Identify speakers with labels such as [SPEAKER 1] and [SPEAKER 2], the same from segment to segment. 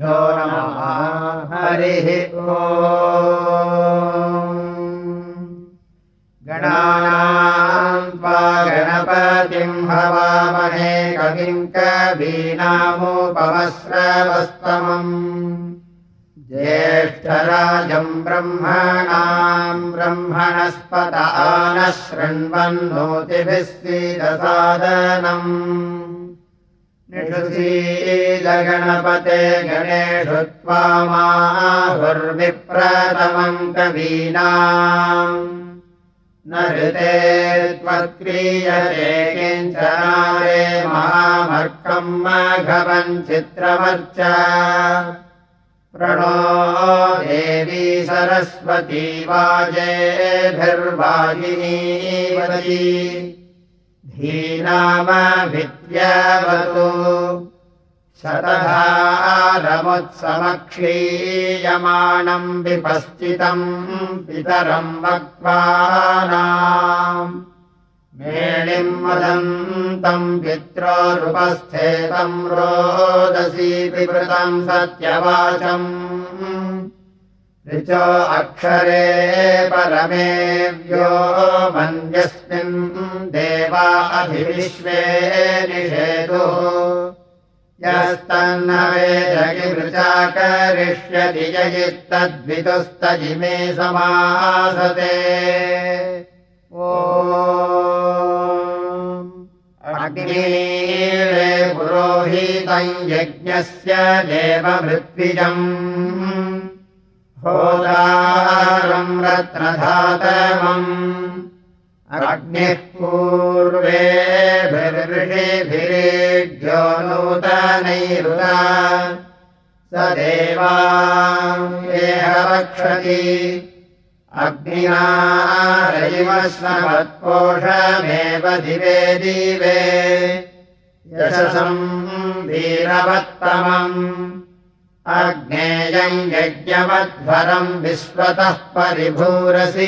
[SPEAKER 1] नमः हरिः ओ गणानाम् त्वा गणपतिम् हवामहे कविम् कवीनामुपमस्रवस्तमम् ज्येष्ठराजम् ब्रह्मणाम् ब्रह्मणस्पत नः शृण्वन्नोतिभिः सीदसादनम् निषुसीदगणपते गणेषु त्वामाहुर्विप्रतमम् कवीनाम्। न किञ्चनारे महामर्कम् मघवम् चित्रमर्च। प्रणो देवी सरस्वती वाजेभिर्वाजिनीवती धीनामभिद्यवतु शतधारमुत्समक्षीयमाणम् विपस्थितम् पितरम् वक्त्वानाम् मेणिम् मदन्तम् पित्रोरुपस्थेतम् रोदसी विवृतम् सत्यवाचम् ऋचो अक्षरे परमेव्यो मन्यस्मिन् देवा अभिविश्वे निषेतुः यस्तन्न वेदगिवृचा करिष्यति यजित्तद्वितुस्तजिमे समासते। ओ अग्नीरे पुरोहितम् यज्ञस्य देवमृत्विजम् होदारम् रत्नधातमम् अग्निः पूर्वेभिर्षिभिरेभ्यो नूतनैरुता। स देवा येह रक्षति अग्निना रयिमश्रवत्पोषमेव दिवे दिवे। यशसम् वीरवत्तमम् अग्नेयम् यज्ञवध्वरम् विश्वतः परिभूरसि।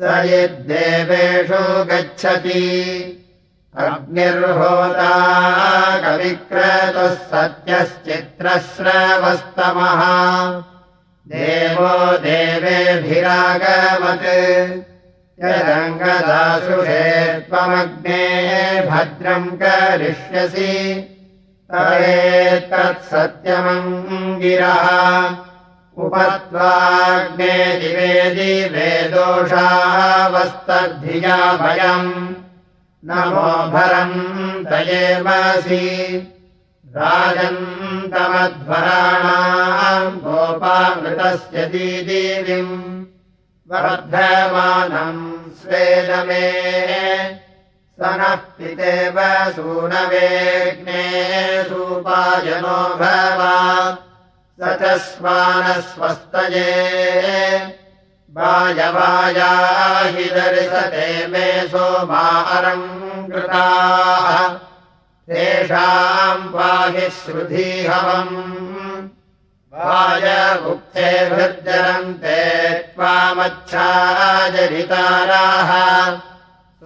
[SPEAKER 1] स यद्देवेषु गच्छति। अग्निर्होता कविक्रतुः सत्यश्चित्रश्रवस्तमः। देवो देवेभिरागमत् यदङ्गदासुषे त्वमग्ने भद्रम् करिष्यसि तत्सत्यमङ्गिरः। उपत्वाग्ने दिवे दिवे दोषावस्तद्धिया भयम् नमो भरम् तयेमसि राजन्तमध्वराणाम् गोपामृतस्य दीदीविम्। वर्धमानम् स्वेदमे स नः पितेव सूनवेग्ने सूपायनो भवा स च स्वानस्वस्तये। वायवायाहि दर्शते मे सोमारम् कृताः। तेषाम् पाहि श्रुधीहवम् वायगुप्तेभिर्जरन्ते त्वामच्छाजरिताराः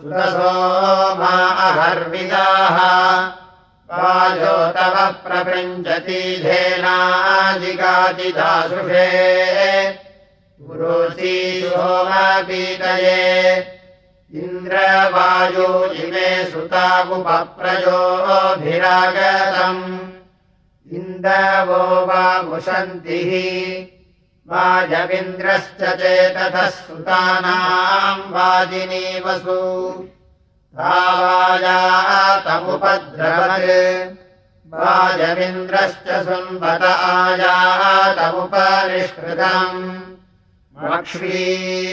[SPEAKER 1] सुरसो मा अहर्विदाः वाजो तव प्रपञ्चति धेनाजिगादिदासुषे पुरोची सोमपीतये इन्द्रवायो इमे सुतागुपप्रयोभिरागतम् इन्दवो वा मुषन्तिः वाजविन्द्रश्च चेततः सुतानाम् वाजिनीवसु तावायातमुपद्रवत् वाजमिन्द्रश्च सुन्वत आयातमुपनिष्कृतम् मक्ष्मीत्थाधियारा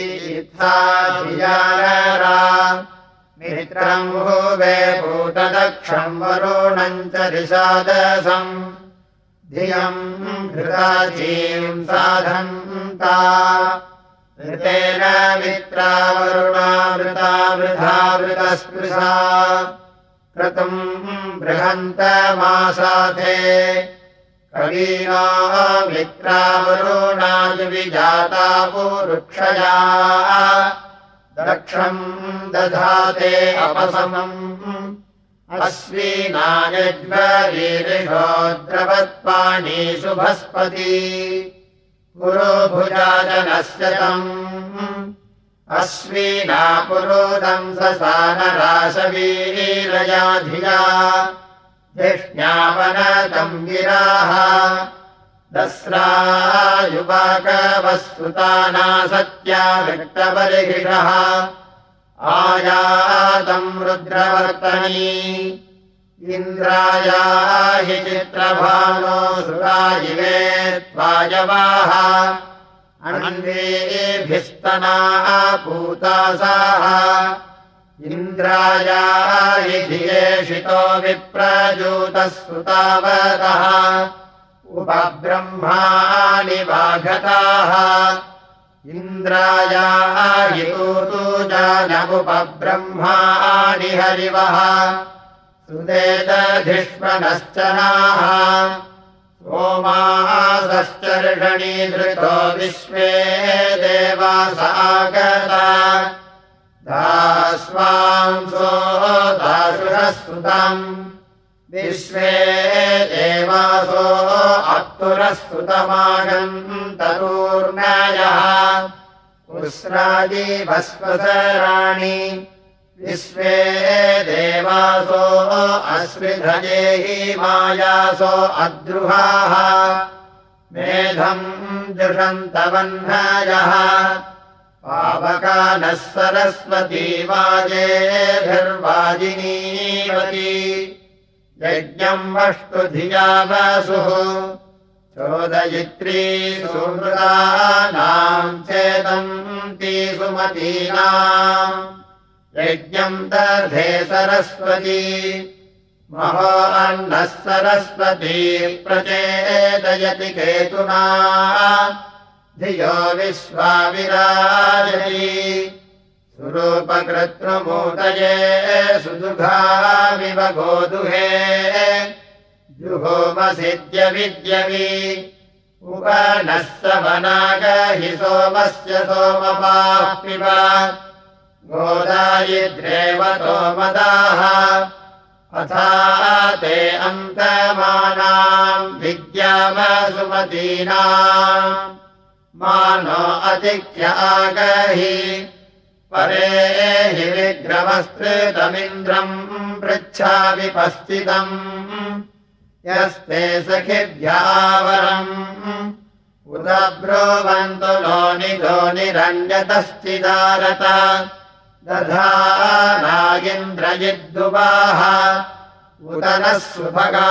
[SPEAKER 1] मित्रम् भुवे भूतदक्षम् वरुणम् च दिशादसम् धियम् घृताचीम् साधन्ता। ऋतेन मित्रावरुणावृता वृथा वृतस्पृशा क्रतुम् बृहन्तमासाथे कवीना मित्रावरुणाजुविजाता वृक्षया दक्षम् दधाते अपसमम् अश्विनायज्वरीरिषोद्रवत्पाणी शुभस्पती। पुरोभुजाजनस्य तम्। अश्विना पुरोदम् ससानराशवीरया धिया धिष्ण्यावनतम् गिराः। दस्रा युवाकवस्तुताना सत्या विक्तबर्हिषः आयातम् रुद्रवर्तनी। इन्द्राया हि चित्रभानो सुरायिवे त्वायवाः अन्वेभिस्तनाः पूतासाः। इन्द्राया हि धियेषितो विप्रजूतः सुतावतः उपब्रह्माणि वाघताः इन्द्रायायितूतु जानमुपब्रह्माणि हरिवः सुदेतधिष्मनश्च नाः। सोमासश्चर्षणीधृतो विश्वे देवासागता दास्वांसो दासुरः सुतम् विश्वे देवासो अप्तुरस्तुतमागम् तरूर्णयः विश्वे देवासो अश्विधजेहि मायासो अद्रुहाः। मेधम् जुषन्तवह्नयः पावकानः सरस्वती वाजेभिर्वाजिनीवती यज्ञम् वष्टु धिया वसुः। चोदयित्री सुमृदानाम् चेदन्ती सुमतीनाम् यज्ञम् दर्धे सरस्वती। महो अन्नः सरस्वती प्रचेदयति केतुना। धियो विश्वाविराजति सुरूपकृत्रुमूतये सुदुघामिव गोदुहे जुहोमसिद्यविद्यवि उपनः सवनागहि सोमस्य सोमपापिव गोदायिद्रेवतो मदाः अथा ते अन्तमानाम् विद्यामसुमतीनाम् मानो अतिक्य आगहि परे हि विग्रमस्तृतमिन्द्रम् पृच्छामि पस्थितम् यस्ते सखिभ्यावरम्। उद ब्रुवन्तु नो निधो निरण्यतश्चिदारत दधा नागिन्द्रजिद्दुवाः उद नः सुभगा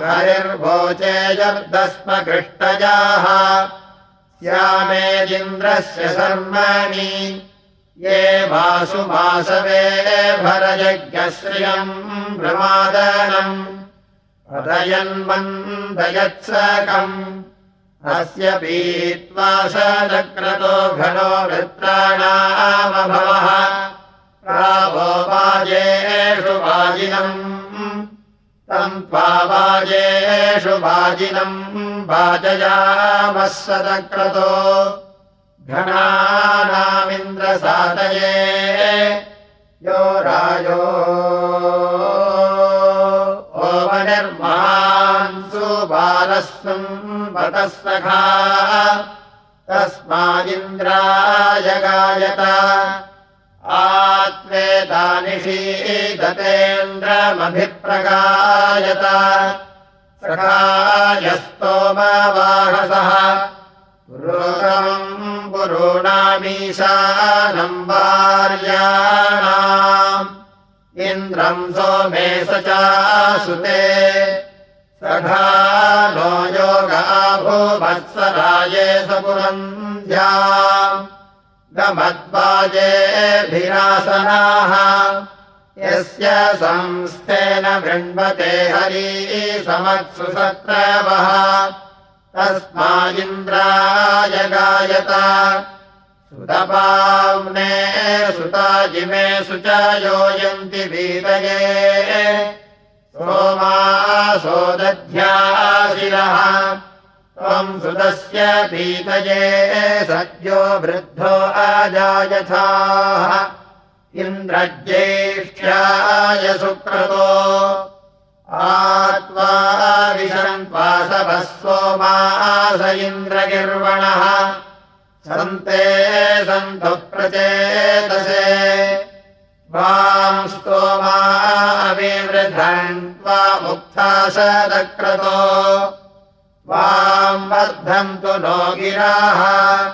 [SPEAKER 1] गरिर्भोचेजर्दस्म कृष्टजाः स्यामेदिन्द्रस्य शर्मणि ये वासु वासवे भरयज्ञश्रियम् प्रमादनम्। अदयन्मन्दयत्सकम् अस्य पीत्वा सक्रतो घनो वृत्राणामभवः। प्रावो वाजेषु वाजिनम्। तम् त्वा वाजेषु वाजिनम्। वाजयामः सदक्रतो घनानामिन्द्रसादये यो राजो ओमनिर्मान्सु बालस्वम् वतः सखा तस्मादिन्द्राय गायत आत्मेतानिषीदतेन्द्रमभिप्रगायत सखायस्तोमवाहसः पुरोगमम् पुरूणामीशानम् वार्याणाम्। इन्द्रम् सोमे स चासुते सखा नो योगाभूवत्सराये स पुरन्ध्या गमद्वाजेभिरासनाः यस्य संस्थेन वृण्वते हरी समत्सु सत्रवः तस्मादिन्द्राय गायत। सुतपाम्ने सुताजिमे सुच योयन्ति वीतये सोमासोदध्याशिरः त्वम् सुतस्य पीतये सद्यो वृद्धो अजायथाः। इन्द्रज्येष्ठ्याय सुक्रतो आत्वा विशन्त्वा सोमास इन्द्रगिर्वणः। सन्ते सन्तु प्रचेतसे। वां स्तोमा अविवृधन् त्वा मुक्ता सदक्रतो वाम् वर्धन्तु नो गिराः।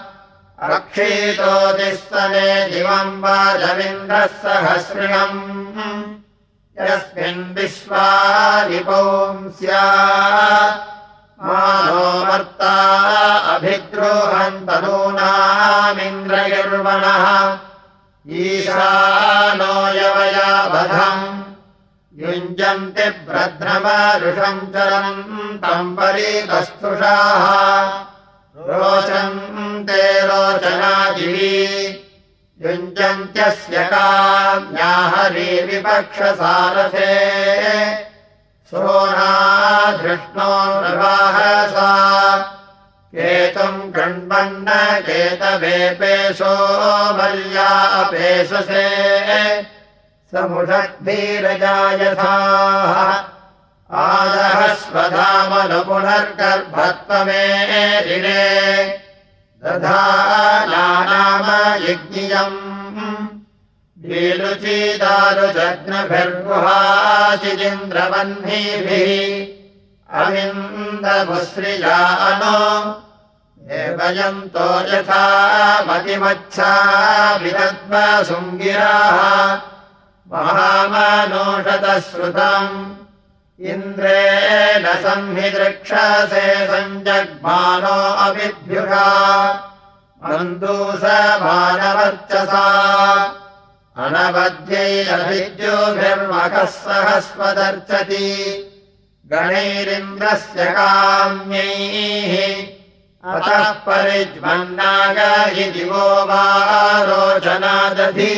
[SPEAKER 1] रक्षितोदिस्तने दिवम् वाजमिन्द्रः सहस्रिणम् यस्मिन् विश्वादिपौंस्या मानो वर्ता अभिद्रोहन्तनूनामिन्द्रगिर्वणः ईशानो यवयावधम् युञ्जन्ति भ्रद्रमरुषम् चरन्तम् परितस्तुषाः रोचन्ते रोचनादिवी युञ्जन्त्यस्य काम्याहरी विपक्षसारथे। सोनाधृष्णो नृवाहसा केतुम् गण्वन्न केतवेपेशो मल्या अपेशसे। समुषद्भिरजायथाः। आदः स्वधामनु दधा नाम यज्ञियम् वीलुचीदारुजग्नभिर्गुहाचिदिन्द्रवह्निभिः अविन्दमुश्रियानो वयन्तो यथा मतिमच्छा विदद्मशृङ्गिराः महामनोषतश्रुतम् इन्द्रेण संहिदृक्षसे सञ्जग्मानो अविभ्युगा मन्दूसमानवर्चसा अनवद्यैरभिद्योभिर्मखः सहस्वदर्चति। गणैरिन्द्रस्य काम्यैः अतः परिज्वन्नाग हि दिवो वा रोचनादधि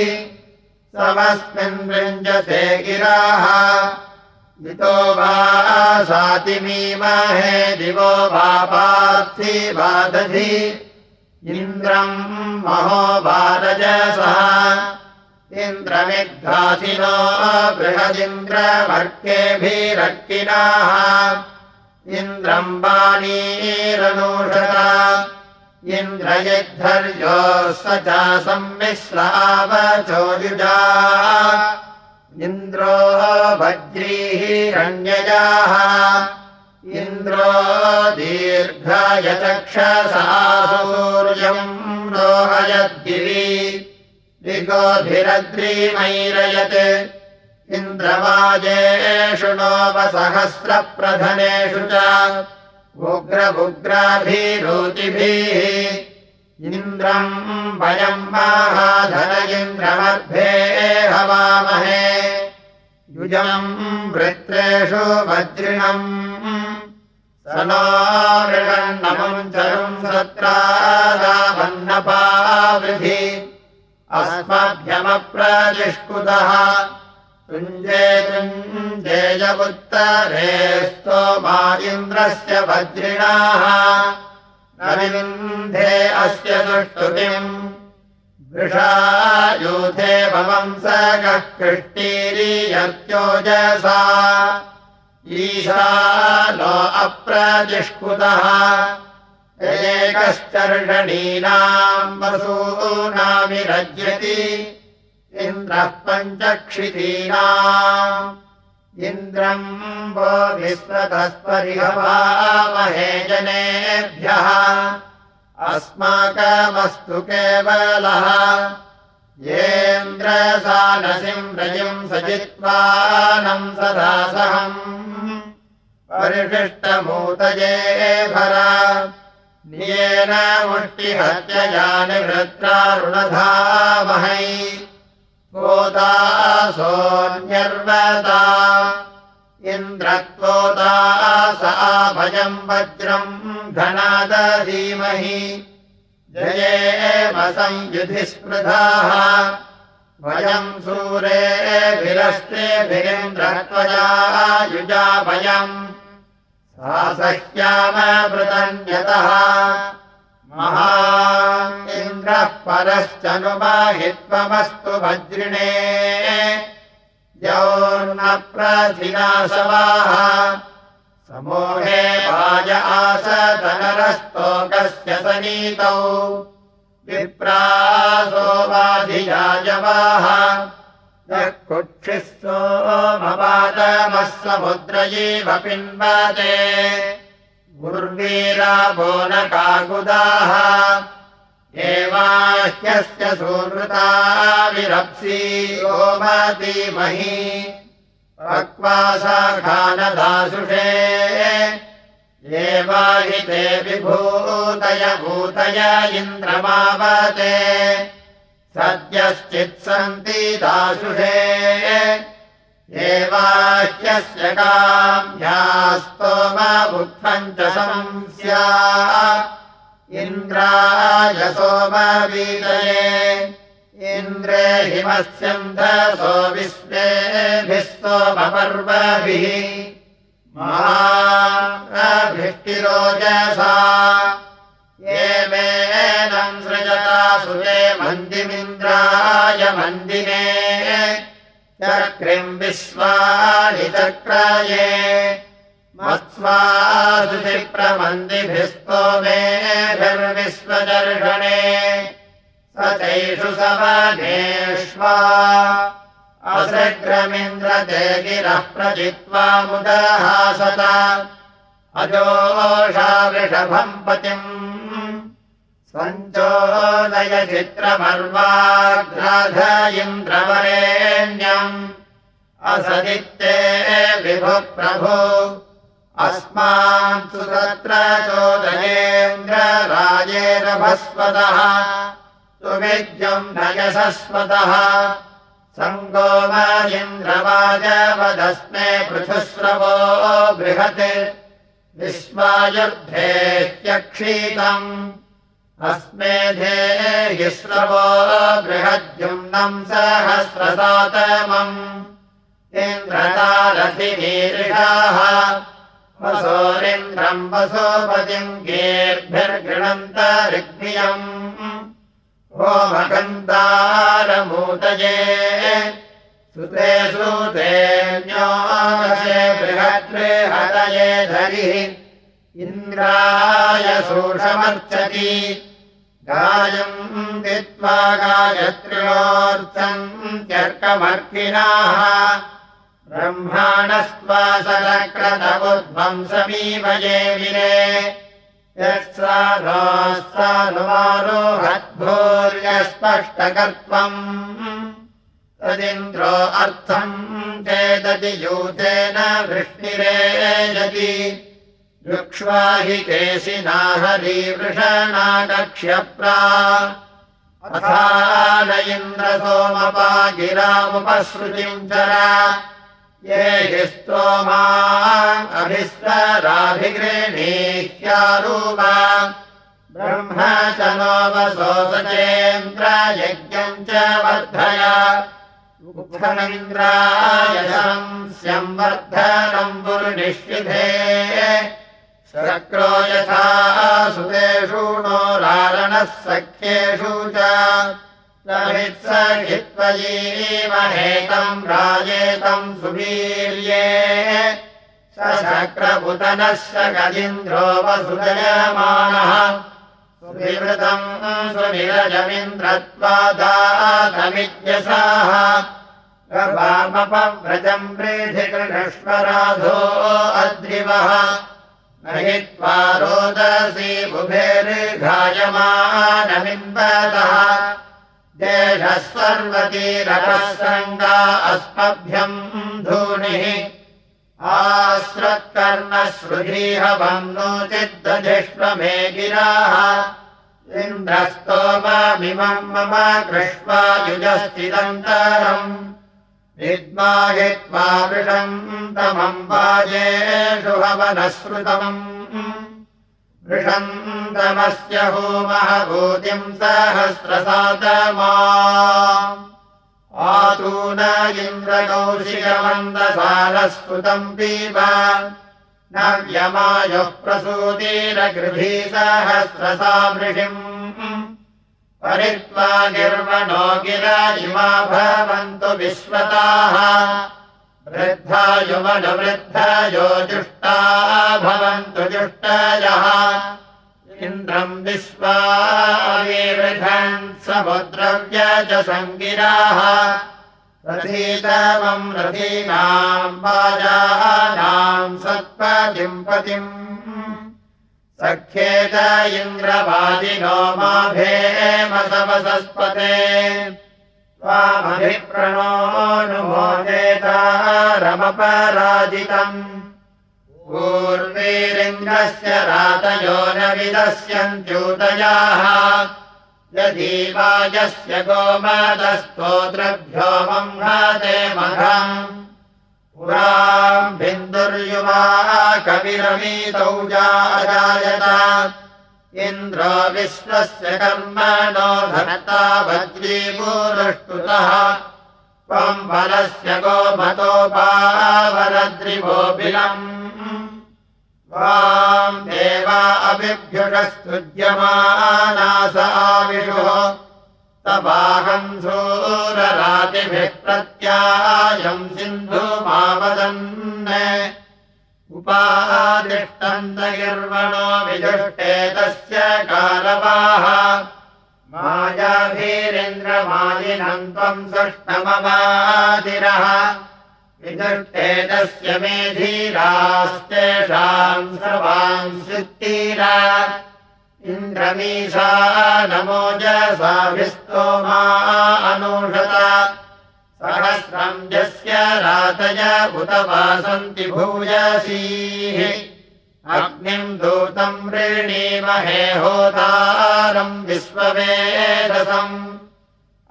[SPEAKER 1] समस्मिन् वृञ्जते गिराः इतो वा सातिमीमहे दिवो वा पार्थिवादधि इन्द्रम् महो वारजसः इन्द्रमिग्धासिनो बृहदिन्द्रवर्केभिरक्किनाः इन्द्रम् वाणीरनूषता इन्द्रयद्धर्योः स च संमिश्रावचोयुजा इन्द्रो वज्रीः रण्यजाः इन्द्रो दीर्घयचक्षसासूर्यम् रोहयद्गिरि दिगोभिरद्रीमैरयत् इन्द्रवाजेषु नोपसहस्रप्रधनेषु च। उग्रमुग्राभिरोचिभिः इन्द्रम् वयम् माहाधन इन्द्रमर्भे हवामहे। युजम् वृत्रेषु वज्रिणम्। स नो मृगन्नमम् चरुम् सत्रादावन्नपावृधि अस्मभ्यमप्रतिष्कुतः तुञ्जेतुञ्जेयवुत्तरे स्तोमा इन्द्रस्य वज्रिणाः न विन्धे अस्य सुष्टुतिम्। वृषायूथे भवंसगः कृष्टीरीयर्त्योजसा ईशानो अप्रतिष्कुतः। एकश्चर्षणीनाम् वसूनामिरज्यति। इन्द्रः पञ्चक्षितीनाम् इन्द्रम् वो विश्वतस्परिहवामहे जनेभ्यः अस्माकमस्तु केवलः येन्द्रसानसिम् रजिम् सजित्वानम् सदासहम् परिशिष्टमूतये भरा नियेन मुष्टिहत्यया निवृत्रारुणधामहै सोऽन्यर्वता इन्द्रत्वोदास भजम् वज्रम् धनादधीमहि जयेम संयुधिस्पृधाः। वयम् सूरेभिरस्तेभिरिन्द्रत्वजा युजा वयम् सा सह्यामवृतन्यतः महा इन्द्रः परश्चनुबाहित्वमस्तु वज्रिणे। प्रथिनासवाः समूहे वाज आसतनरस्तोकस्य सनीतौ। विप्रासोवाधियाजवाः यः कुक्षिः सोमवादमः समुद्रयैव पिन्वते गुर्वीराभो न काकुदाः। एवाह्यस्य सुहृता विरप्सी ओमधीमहि पक्वाशाखानदासुषे एवाहि ते विभूतय भूतय इन्द्रमावते। सद्यश्चित्सन्ति दासुषे एवाह्यस्य काम्यास्तोमबुद्धम् च संस्या। इन्द्राय सोमवीतये इन्द्रे हिमस्यन्धसो विश्वेभिः सोमपर्वभिः महाभिष्टिरोजसा ये मेनम् सृजता सुरे मन्दिमिन्द्राय मन्दिने चक्रिम् विश्वानि चक्राये मत्स्वासुशिप्रमन्दिभिस्तो मेभिर्विश्वदर्शने स चैषु सवनेष्वा। असग्रमिन्द्रते गिरः प्रजित्वा मुदहासत। अजोषा वृषभम् पतिम् सञ्चोदय चित्रमर्वाग्राध इन्द्रवरेण्यम् असदित्ते विभु प्रभु अस्मान् सुतत्र चोदयेन्द्रराजेरभस्वतः सुविद्यम् नयसस्वतः सङ्गोम इन्द्रवाजवदस्मे पृथुस्रवो बृहत् विश्वायुर्धेह्यक्षीतम् अस्मे धेयिस्रवो बृहद्युम्नम् सहस्रसातमम्। इन्द्रतारथिनीरिषाः वसोरिन्द्रम् वसोपतिम् गेर्भिर्गृणन्तरिग्नियम्। होमकन्तारमूतये सुते सुतेऽन्योषे बृहद्बृहतये धरिः इन्द्राय शोषमर्चति गायम् दित्वा गायत्र्योऽर्थम् त्यर्कमर्किणाः ब्रह्माणस्त्वासलक्रतमुध्वंसमीमये विरे। यत्सारोहद्भूर्यस्पष्टकर्त्वम् तदिन्द्रो अर्थम् चेदति यूतेन वृष्टिरेजति युक्ष्वा हि केशिना हरिवृषणाकक्ष्यप्रा अथा न इन्द्रसोमपा गिरामुपसृतिम् चरा ये हि स्तोमा अभिस्तराभिगृणीह्यारूपा ब्रह्म च नोपसोसचेन्द्रयज्ञम् च वर्धय। उक्थमिन्द्रायशम् स्यम्वर्धनम् पुरुनिष्ठिधे शक्रो यथा सुतेषु नो रारणः सख्येषु च। सहित्वयीमहेतम् राजेतम् सुवीर्ये। स शक्रपुतनः स गदिन्द्रो वसुदयमानः सुविवृतम् सुनिरजमिन्द्रत्वादातमिज्ञसाः वामपव्रजम् प्रेधिकृष्वराधो अद्रिवः न हि त्वा रोदसी बुभेर्घायमानमिम्बतः देशस्वर्वतीरसङ्गा अस्मभ्यम् धूनिः। आश्रत्कर्णश्रुधीहवम् नो चिद्दधिष्वमे गिराः इन्द्रस्तोममिमम् मम कृष्वा युजस्थिदन्तरम् विद्माहित्वा वृषम् तमम् वाजेषु हवनश्रुतमम् वृषन्तमस्य होमः भूतिम् सहस्रसातमा आतून इन्द्रकौशिकमन्दसारस्फुतम् पीब। नव्यमायुः प्रसूतिरगृधी सहस्रसा वृषिम् परित्वा निर्वणो गिरा इमा भवन्तु विश्वताः। वृद्धायुमनुवृद्धयो जुष्टा भवन्तु जुष्टयः। इन्द्रम् विश्वाविवृधन् समुद्रव्य च सङ्गिराः। रथीतमम् रथीनाम् वाजानाम् सत्पतिम् पतिम् सख्ये च इन्द्रवादिनो माभेमसवसस्पते रमपराजितम्। पूर्वेरिन्द्रस्य रातयो न विदस्यन्त्यूतयाः। यदि वाजस्य गोमदस्तोत्रभ्यो मह्ते मघम् पुराम् कविरमीतौ जायत इन्द्रो विश्वस्य कर्मणो धनता वज्रीपूरुष्टुतः त्वम् बलस्य गोमतोपावरद्रिवोऽलम् त्वाम् देवा अभिभ्युषस्तुज्यमानासाविषुः सूररातिभिः प्रत्यायम् सिन्धुमावदन् उपादिष्टन्तगिर्वणो विजुष्टे तस्य कालवाः मायाभीरेन्द्रमालिनम् त्वम् सुष्टमवादिरः विदुष्टेतस्य मेधीरास्तेषाम् सर्वान् सुत्तीरा इन्द्रमीषा नमोजसाभिस्तोमा अनुषत। सहस्रम् यस्य रातय उत वासन्ति भूयसीः अग्निम् दूतम् वृणीमहे होतारम् विश्ववेदसम्।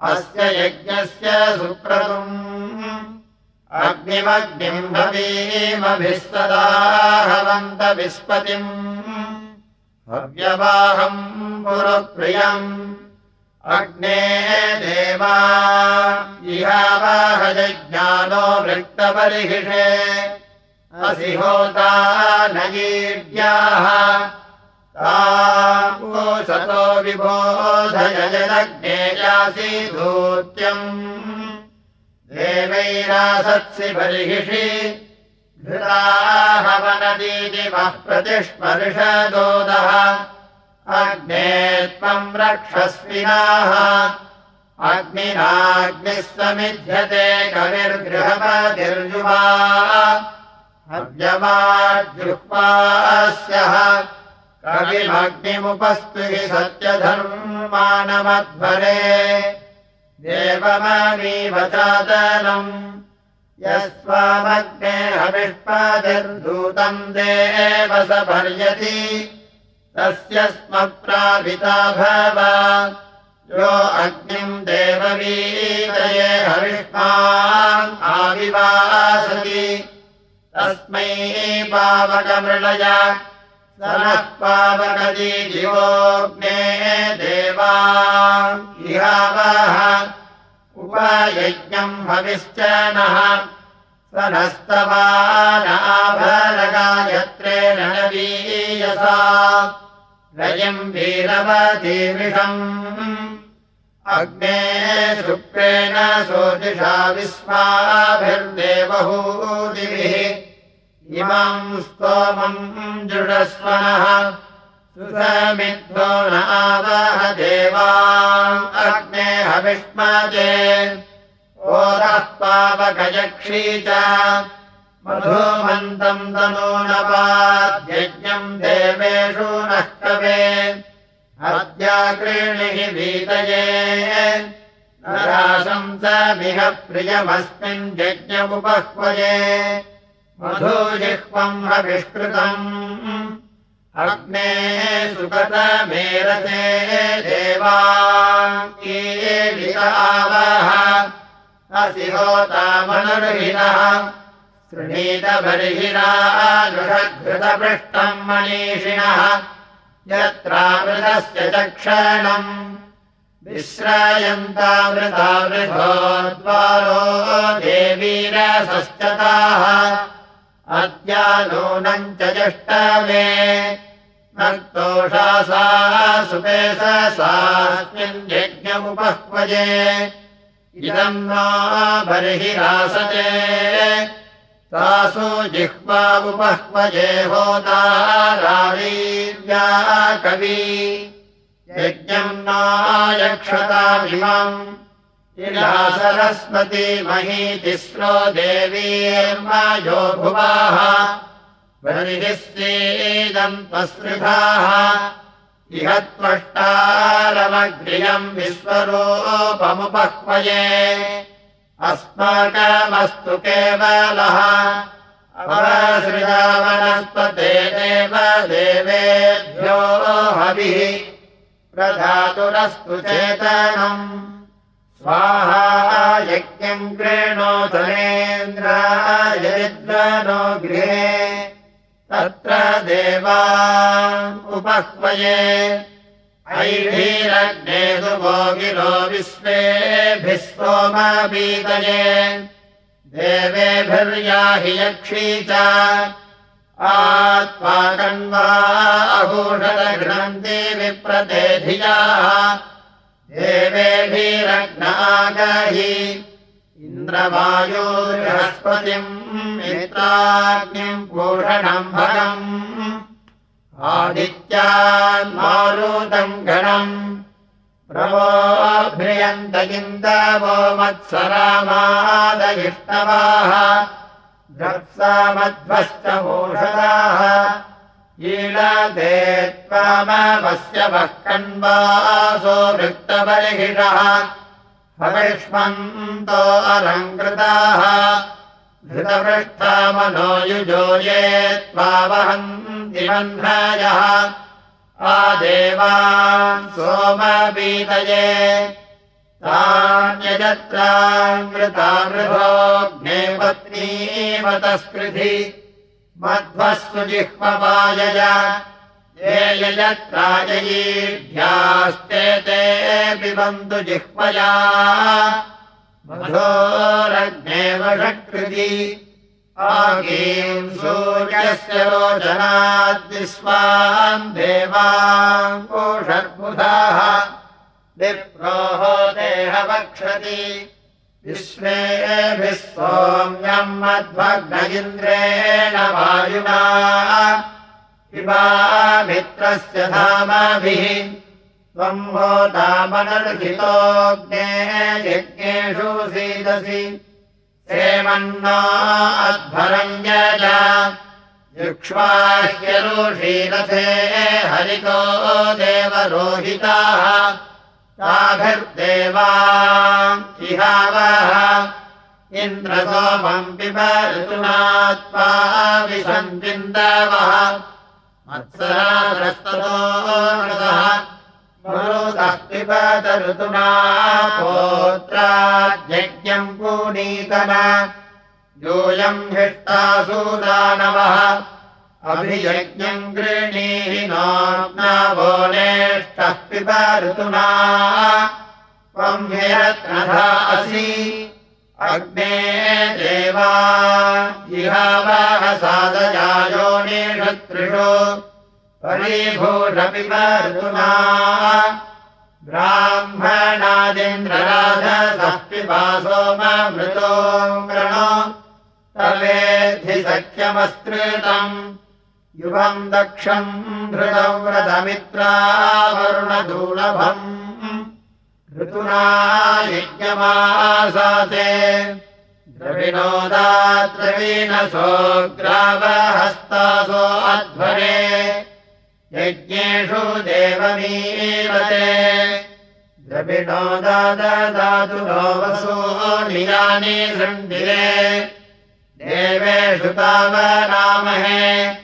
[SPEAKER 1] अस्य यज्ञस्य सुक्रतुम् अग्निमग्निम् भवीमभिस्तदाहवन्त विस्पतिम् भव्यवाहम् पुरप्रियम्। अग्ने देवा इहावाहजज्ञानो वृत्तपरिहिषे। असि होता नयीव्याः सतो विबोधय जदग्नेयासि दूत्यम् देवैरासत्सि बर्हिषि घृताहवनदीदिवः प्रतिस्पर्शदोदः अग्ने त्वम् रक्षस्विनाः अग्निनाग्निः समिध्यते कविर्गृहपतिर्युवा अव्यवाजुह्वास्यः कविमग्निमुपस्तु हि सत्यधर्मानमध्वरे देवमनीवचादनम् यस्वामग्ने हविष्पादिर्दूतम् देव स भर्यति तस्य भव। यो अग्निम् देववीतये हविष्मान् आविवासति। तस्मै पावकमृळय। नः पावकदी जीवोऽग्ने देवा। इहावः उपयज्ञम् भविश्च नः। स नस्तवानाभरगायत्रेण नवीयसा रयम् वीरवतीमिषम् अग्ने शुक्रेण सोतिषा विस्माभिर्देवहूदिभिः इमम् स्तोमम् दृढस्वनः सुसमिद्धो हविष्मजे ओरः पावकयक्षी च। मधुमन्तम् तनूनपाद्यज्ञम् देवेषु नः कवे अद्याकृणिः वीतये। नराशंसमिह प्रियमस्मिन् यज्ञमुपह्वये। मधुजिह्वम् हविष्कृतम् अग्ने सुगतमेरते देवावः असि होतामनुर्हिणः शृणीतबर्हिरानुषघृतपृष्टम् मनीषिणः यत्रामृतस्य चक्षणम् विश्रायन्तामृतामृतो द्वारो देवीरसश्चताः अद्यानूनम् च जष्टमे नक्तोषासा सुपेशसास्मिन् यज्ञमुपह्वजे इदम् नो बर्हिरासते तासु जिह्वामुपह्वजे होदारावीर्या कवि। यज्ञम् नायक्षतामिमम् सरस्वती मही तिस्रो देवीर्मायो भुवाः बर्हिस्तेदम् त्वसृधाः इह त्वष्टारमग्र्यम् विश्वरूपमुपह्वये। अस्माकमस्तु केवलः अवसृजावनस्पते देव देवेभ्यो हविः प्रधातुरस्तु चेतनम्। स्वाहा यज्ञम् क्रेणोतरेन्द्रायद्वनो गृहे तत्र देवा उपह्वये। ऐभीरग्ने सुभोगिरो विश्वेभिः सोमबीतये देवेभिर्याहि यक्षी च। आत्माकण्वा अभूषदघ्नन्ति विप्रते धियाः देवेभिरग्नागहि इन्द्रवायोबृहस्पतिम् मित्राग्निम् भूषणम् भगम् आदित्यान्मारुतम् गणम् प्रवोभ्रियन्तगिन्दवो मत्सरामादयिष्टवाः द्रत्सामध्वश्च भूषदाः ईळते त्वामवस्य वः कण्वासो वृत्तबर्हिषः हविष्मन्तो अलङ्कृताः। धृतपृष्ठा मनो युजो ये त्वावहन्ति बन्धायः। आदेवान् सोमपीतये। तान्यजत्रामृतामृभोग्ने पत्नीमतस्कृधि। मध्वस्सु जिह्वपायय ये यजत्राजयीभ्यास्ते ते पिबन्तु जिह्वया मधोरग्नेव षट्कृति आगीम् सूर्यस्य रोचनाद्विस्वान् देवाङ्कोषर्बुधाः विप्रोः देहवक्षति विश्वेभिः सोम्यम् मध्वग्न इन्द्रेण वायुना पिबा मित्रस्य धामाभिः त्वम् होतामनर्हितोऽग्ने यज्ञेषु सीदसि। अध्वरम् यज। युक्ष्वाह्यरुषीरथे हरितो देवरोहिताः। ताभिर्देवा इहावः। इन्द्रसोमम् पिब ऋतुना त्वा मत्सरास्ततो मृतः मरुतः पिबत ऋतुना पोत्राज्ञम् पूनीतन। यूयम् हिष्टासूदानवः। अभियज्ञम् गृह्णीहि नाग्नावो नेष्टः पिब ऋतुना। त्वम् ह्यरत्नधा असि अग्ने देवा इहावः सादयायोनिषत्रिषु परीभूषपिब ऋतुना ब्राह्मणादिन्द्रराधसः पिबा सोममृतो वृणो तवेद्धि सख्यमस्कृतम् युवम् दक्षम् धृतव्रतमित्रावरुणदूलभम् ऋतुना यज्ञमासाते द्रविणोदाद्रवीणसो ग्रावहस्तासो अध्वरे। यज्ञेषु देवमीवते द्रविणोदाददातु नो नियानि सन्धिरे। देवेषु तावनामहे।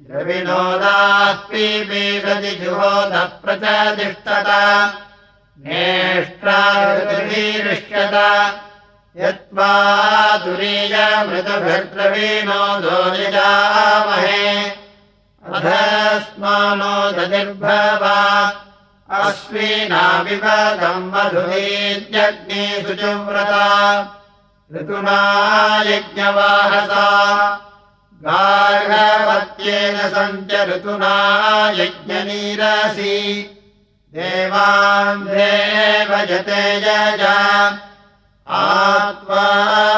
[SPEAKER 1] द्रविणोदास्पीपीषति जुहोदः नेष्ट्रादृशत यत्त्वा तुरीयमृतभद्रवीणो दोलिजामहे अधस्मानो दनिर्भवा। अश्विनाविपदम् मधुरीत्यग्ने शुचिव्रता ऋतुना यज्ञवाहसा। गार्हवत्येन सञ्च ऋतुना यज्ञनीरसि देवान्देव यते यजा आत्वा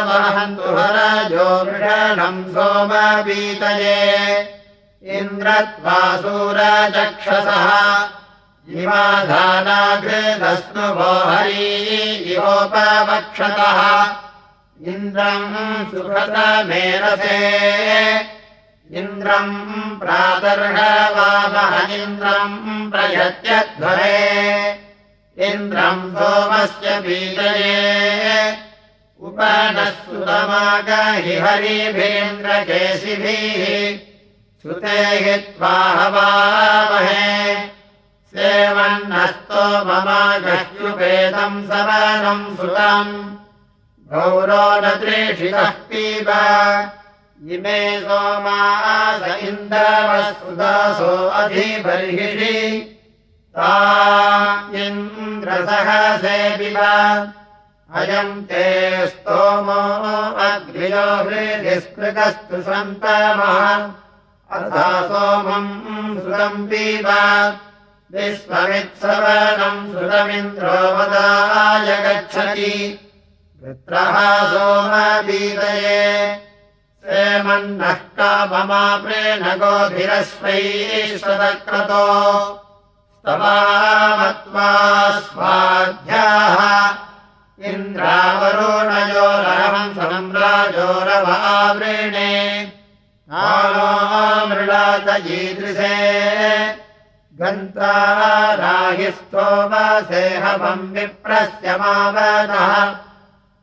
[SPEAKER 1] वहन्तु हरजो मृषणम् सोमपीतये। इन्द्रत्वासूरचक्षसः इमाधानाघृतस्नुभो हरी इवोपवक्षतः इन्द्रम् सुखतमेरसे इन्द्रम् प्रातर्हवामः इन्द्रम् प्रयत्यध्वरे इन्द्रम् सोमस्य पीतये। उपनः सुतमागहि सुते हि त्वा हवामहे। सेवन्नस्तो ममागह्युपेदम् सवनम् सुतम्। गौरो न त्रेषितः पीब इमे सोमास इन्द्रवस्तुदासो अधिबर्हिषि। ता इन्द्रसहसे पिब। अयम् ते स्तोमो अग्र्यो हृदिस्पृगस्तु सन्तमः। अथा सोमम् सुतम् पीब। विश्वमित्सवनम् सुतमिन्द्रो वदाय गच्छति। पुत्रः सोमबीतये सेमन्नः काममाप्रेण गोभिरश्वैश्वतक्रतो स्तवामत्वा स्वाध्याः इन्द्रावरुणयोरहम् सम्राजोरवावृणे आनो मृळातयीदृशे गन्ता राहि स्तोमसेहमम् विप्रस्य मावनः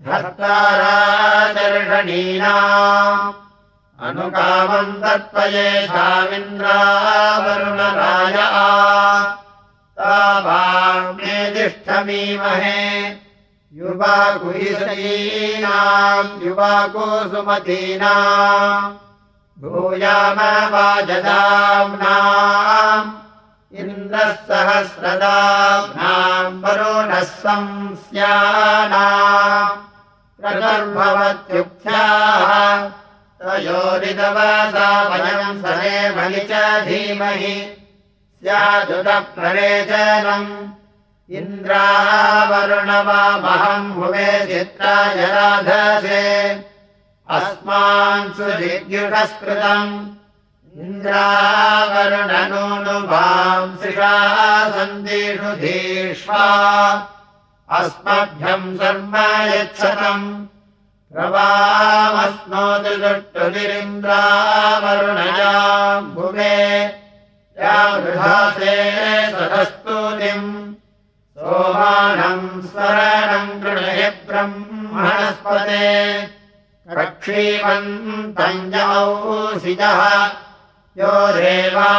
[SPEAKER 1] भर्ताराचर्षणीना अनुकामम् तत्त्वयेषामिन्द्रावरुणराय तावाग्नेदिष्ठमीमहे युवाकुहिषीणाम् युवाकुसुमतीनाम् भूयामवाजदाम्नाम् इन्द्रः सहस्रदाम्नाम् वरुणः संस्यानाम् प्रगर्भवत्युक्त्याः तयोरिदवसा वयम् सरेमणि च धीमहि। स्यादुदप्ररेचनम् इन्द्रावरुणवामहम् भुवे चित्राय राधसे अस्मान् सुजिद्युषस्कृतम् इन्द्रावरुणनूनुभांसिषा सन्दिषु धीष्वा। अस्मभ्यम् शर्म यच्छतम् प्रवामस्नोतु दुष्टुरिन्द्रावरुणयाम् भुवे या गृहासे स्मरणम् गृणहि ब्रह्मणस्पते। रक्षीवन्तम् जौसिजः यो देवा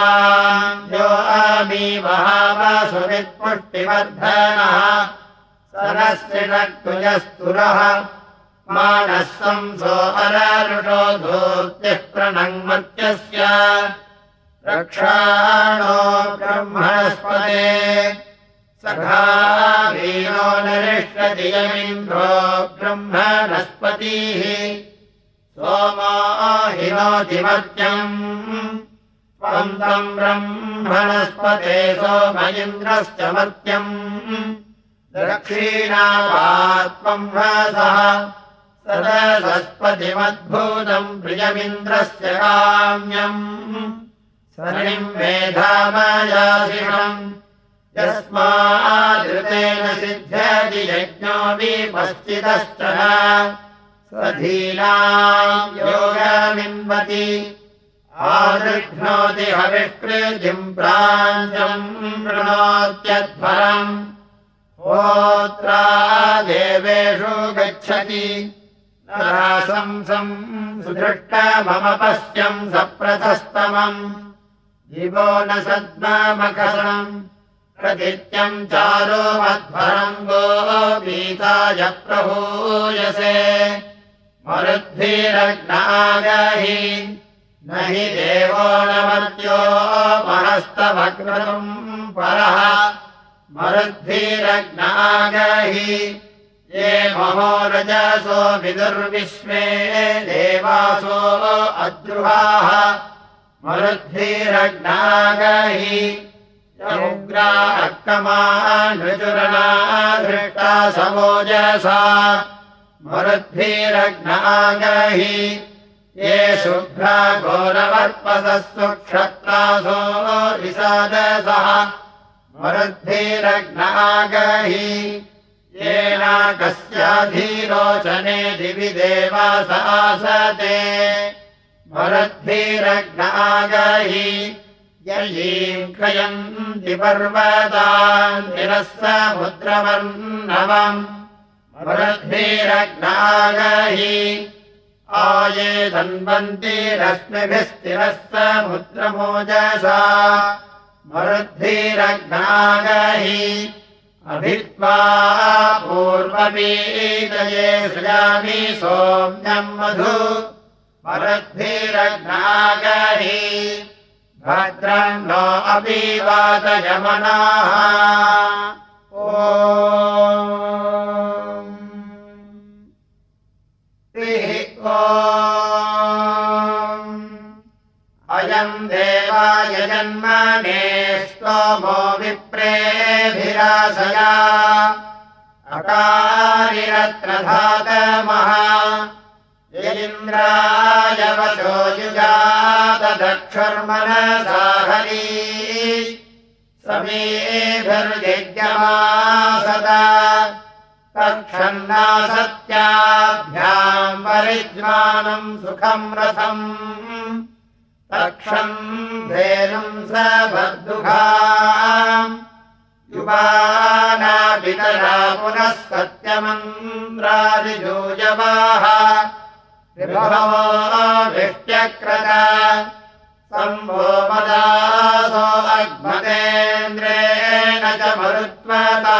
[SPEAKER 1] यो अमी वहावसुवित्पुष्टिवर्धनः मानः संसो अरारुषो धूर्तिः प्रणङ्मत्यस्य। रक्षाणो ब्रह्मणस्पते। सखा वीरो नरिष्यति यमिन्द्रो ब्रह्मणस्पतिः। सोमो हिनोतिमत्यम् त्वम् ब्रह्मणस्पते सोम इन्द्रश्च मत्यम्। दक्षिणात्मम् ह्रसः सदसस्पतिमद्भूतम् प्रियमिन्द्रस्य काम्यम् सरिम् मेधामयाशिषम् यस्मादृतेन सिद्ध्यति यज्ञो विपश्चितश्च स्वधीना योगमिन्वति आदृघ्नोति हविष्कृतिम् प्राञ्चम् वृणोत्यध्वरम् होत्रा देवेषु गच्छति राशंसम् सुदृष्टममपश्यम् सप्रथस्तमम्। दिवो न सद्ममकसनम् प्रदित्यम् चारो मध्वरम् गो प्रभूयसे। मरुद्भिरग्नागहि न हि देवो न मर्त्यो महस्तभग्नम् परः। मरुद्भिरग्नागहि ये महो रजसो विदुर्विश्वे देवासो अद्रुहाः मरुद्भिरग्नागहि उग्रा अर्कमानृचुरणा धृष्टा समोजसा मरुद्भिरग्नागहि ये शुभ्रा घोरवर्पसस्तु क्षत्रासो विसादसः मरुद्भिरग्नागहि येनाकस्याधीरोचने दिवि देवासासते मरुद्भिरग्नागहि ययीम् खयन्ति पर्वतान्तिरः समुद्रवर्णवम् मरुद्भिरग्नागहि आये धन्वन्ति रश्मिभिस्तिरः समुद्रमोजसा मरुद्भिरग्नागहि अभित्वा पूर्ववीतये सृजामि सोम्यम् मधु। मरुद्भिरग्नागहि भद्रम् नो अपि वातयमनाः ओ अयम् देवाय जन्मने स्तोमो विप्रेभिरासया अकारिरत्नधातमः यदिन्द्राय वचो युजातदक्षुर्मनसाहरी समेभिर्यज्ञमा सदा तक्षन्ना सत्याभ्याम् परिज्ञानम् सुखम् रथम् तक्षम् धेनुम् स बद्धुघा युवाना पितरा पुनः सत्यमन्द्रादिजूयवाः विभवोऽभिष्ट्यक्रत सम्भो मदासो अग्मतेन्द्रेण च मरुत्वता।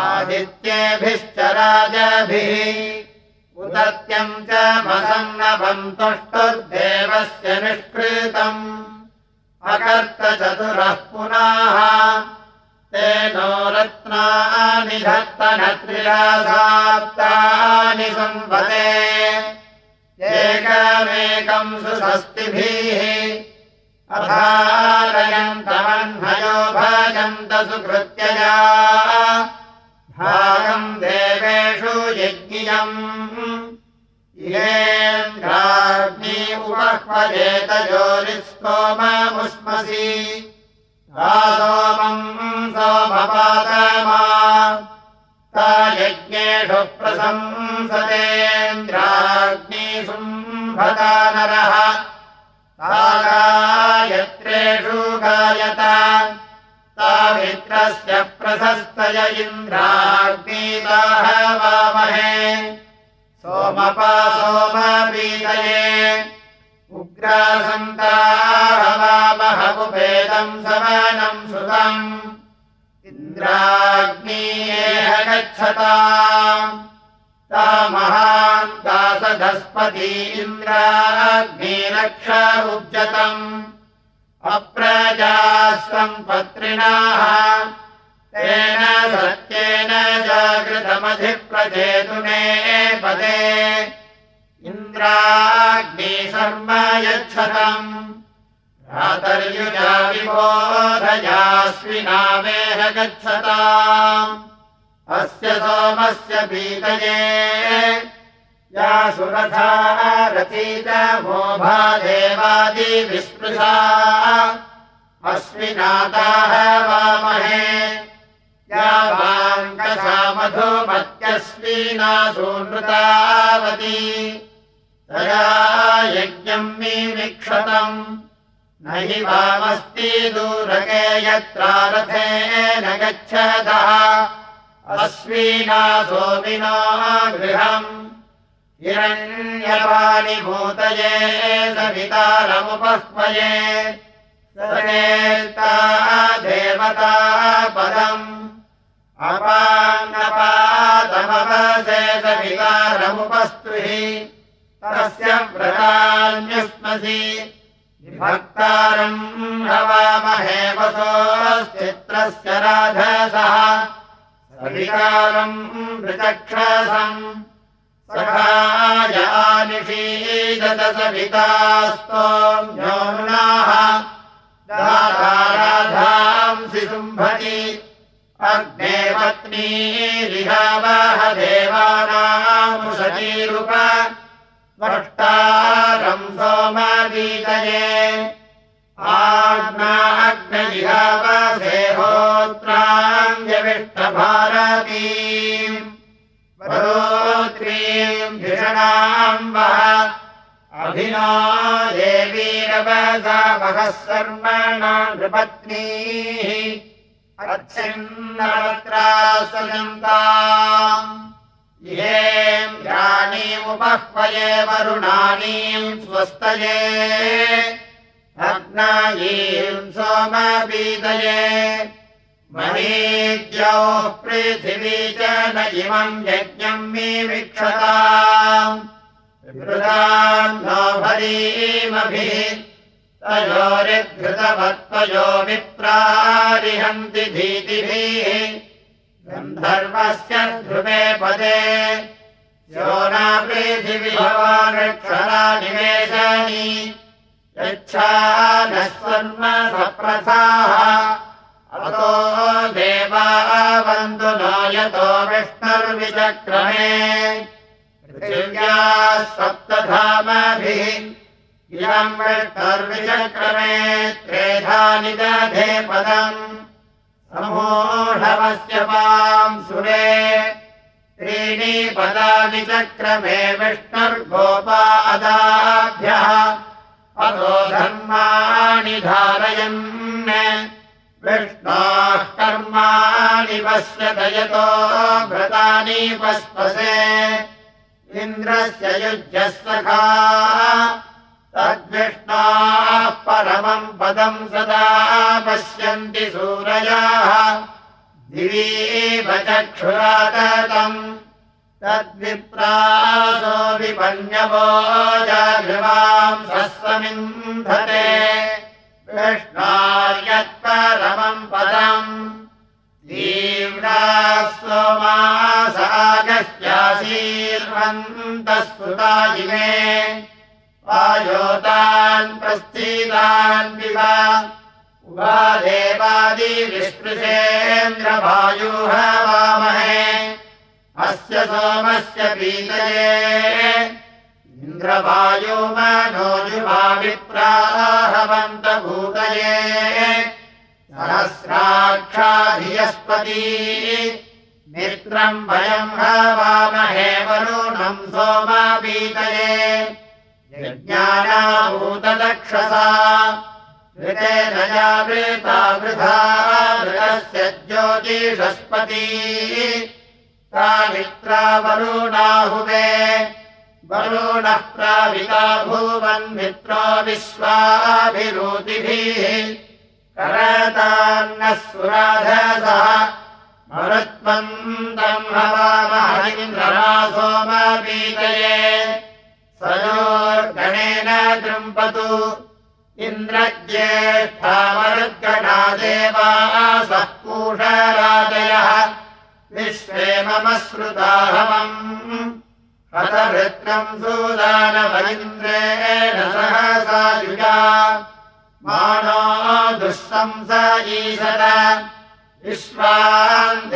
[SPEAKER 1] आदित्येभिश्च राजभिः उदत्यम् च मसन्नभम् तुष्टुर्देवस्य निष्कृतम्। अकर्त चतुरः पुनः। तेनो रत्नानि धत्तनत्रिरासाप्तानि सम्पते। एकमेकम् सुषष्टिभिः अधारयन्तमह्नयो भजन्त सुकृत्यया भागम् देवेषु यज्ञियम्। येन्द्राग्नि उपह्वजेतजोरिस्तोममुष्मसि सोमम् सोमपादमा। ता यज्ञेषु प्रशंसतेन्द्राग्निशुम्भता नरः। गायत्रेषु गायत। मित्रस्य प्रशस्तय इन्द्राग्नीताः वामहे। सोमपा सोमपीतये उग्रासन्ताः वामहमुपेदम् समानम् सुतम्। इन्द्राग्नीयेह गच्छता। ता महान् दासधस्पती इन्द्राग्निरक्ष उज्जतम् अप्रजाः सम्पत्रिणाः तेन सत्येन जागृतमधिप्रचेतुने पदे। इन्द्राग्नि शर्म यच्छतम्। भ्रातर्युजा विबोधयास्विनामेह गच्छता अस्य सोमस्य पीतये। या सुरथा रचीत मोभा देवादिविस्पृशा अश्विनाताः वामहे या वाङ्कसा मधुमत्यस्विनासूनृतावती तया यज्ञम् मीमिक्षतम्। न हि वामस्ति दूरके यत्रारथेन गच्छतः। अश्विनासोमिनो गृहम्। हिरण्यपाणि भूतये सवितारमुपह्वये सनेता देवता पदम् सवितारमुपस्तुहि तस्य व्रतान्युष्मसि विभक्तारम् हवामहे वसोश्चित्रस्य राधसः। सविकारम् पृचक्षसम् सवितास्तोम्योनाः दाताराधांसि शुम्भति अग्ने देवानामुषतीरुप वष्टारम् सोमगीतये आग्ना अग्नजिहावसेहोत्राङ्गविष्टभारतीम् वरोत्रीम् धिषणाम् वः अभिना देवीरवसा महः सर्वणा नृपत्नीः अच्छिन्नवत्रासयन्ता येम् राणीमुपह्वये वरुणानीम् स्वस्तये। अग्नायीम् सोमबीदये महीद्योः पृथिवी च न इमम् यज्ञम् मे वीक्षता नो भरीमभिः तयोरिद्धृतवत्त्वयो विप्रारिहन्ति धीतिभिः गन्धर्वस्य ध्रुवे पदे। यो नापृथिविभवानक्षरा निवेशानि यच्छा नः सप्रथाः अतो देवा वन्तु नो यतो विष्णुर्विचक्रमे सप्तधामभिः इयम् विष्णुर्विचक्रमे त्रेधानि दधे पदम् समूढवस्य पाम् सुरे त्रीणि पदानि चक्रमे विष्णुर्गोपा अदाभ्यः अतो धर्माणि धारयन् विष्णोः कर्माणि पश्यत यतो व्रतानि पस्पसे इन्द्रस्य युज्यस्वखा तद्विष्णाः परमम् पदम् सदा पश्यन्ति सूरयाः दिवीव चक्षुरागतम् तद्विप्रासो विपन्यवो जागृवाम् सस्वमिन्धते। कृष्णार्यत्परमम् पदम् तीव्राः सोमासागस्याशीर्वन्तः सुता इमे वायोतान् प्रस्थितान् विवा उभा देवादिविस्पृशेन्द्रवायुः वामहे। अस्य सोमस्य पीतये। इन्द्रवायो मनोजुभाविप्राहवन्तभूतये सहस्राक्षाधियस्पती। मित्रम् वयम् हवामहे वरुणम् सोमापीतये ज्ञानाभूतदक्षसा ऋतेन जावृता वृथा वृतस्य ज्योतिषस्पती। सा मित्रा वरुणाहुवे वरुणः प्राविता भूवन् मित्रो विश्वाभिरोतिभिः करतान्नः सुराधसः। मरुत्वन्तम् हवामहिन्द्ररासोमपीतये सयोर्गणेन दृम्पतु। इन्द्रज्येष्ठामरुद्गणा देवासः पूषराजयः विश्वे मम श्रुताहवम् हतभृत्रम् सूदानवैन्द्रेण सहसा युजा। मानो दुःशंस ईशत। विश्वान्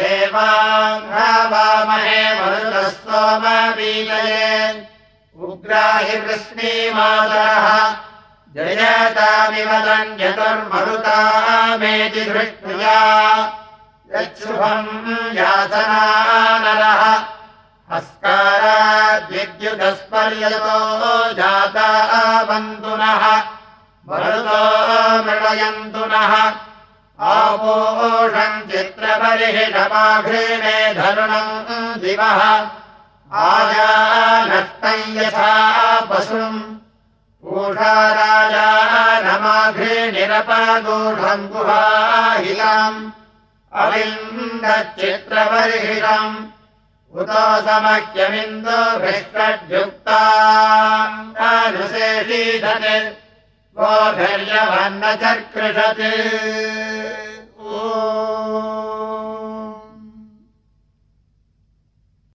[SPEAKER 1] मरुतः सोमबीजये उग्राहि वृष्णीमातरः जयतामिवदन् यतुर्मरुतामेति धृष्णुया यच्छुभम् यातनानरः हस्काराद्विद्युतस्पर्यतो जाता बन्धुनः। मरुतो मृडयन्तु नः। आपोषम् चित्रपरिहिषमाघृणे धरुणम् दिवः आजा नष्टम् यथा पशुम्। पूषा राजा नमाघृणिरपगूढम् गुहाहिलम् अविन्दच्चित्रपरिहिषम् उतो समह्यमिन्दुभिष्टद्युक्ता अनुशेषीधत् गोभिर्यवन्न चर्कृषत् ओ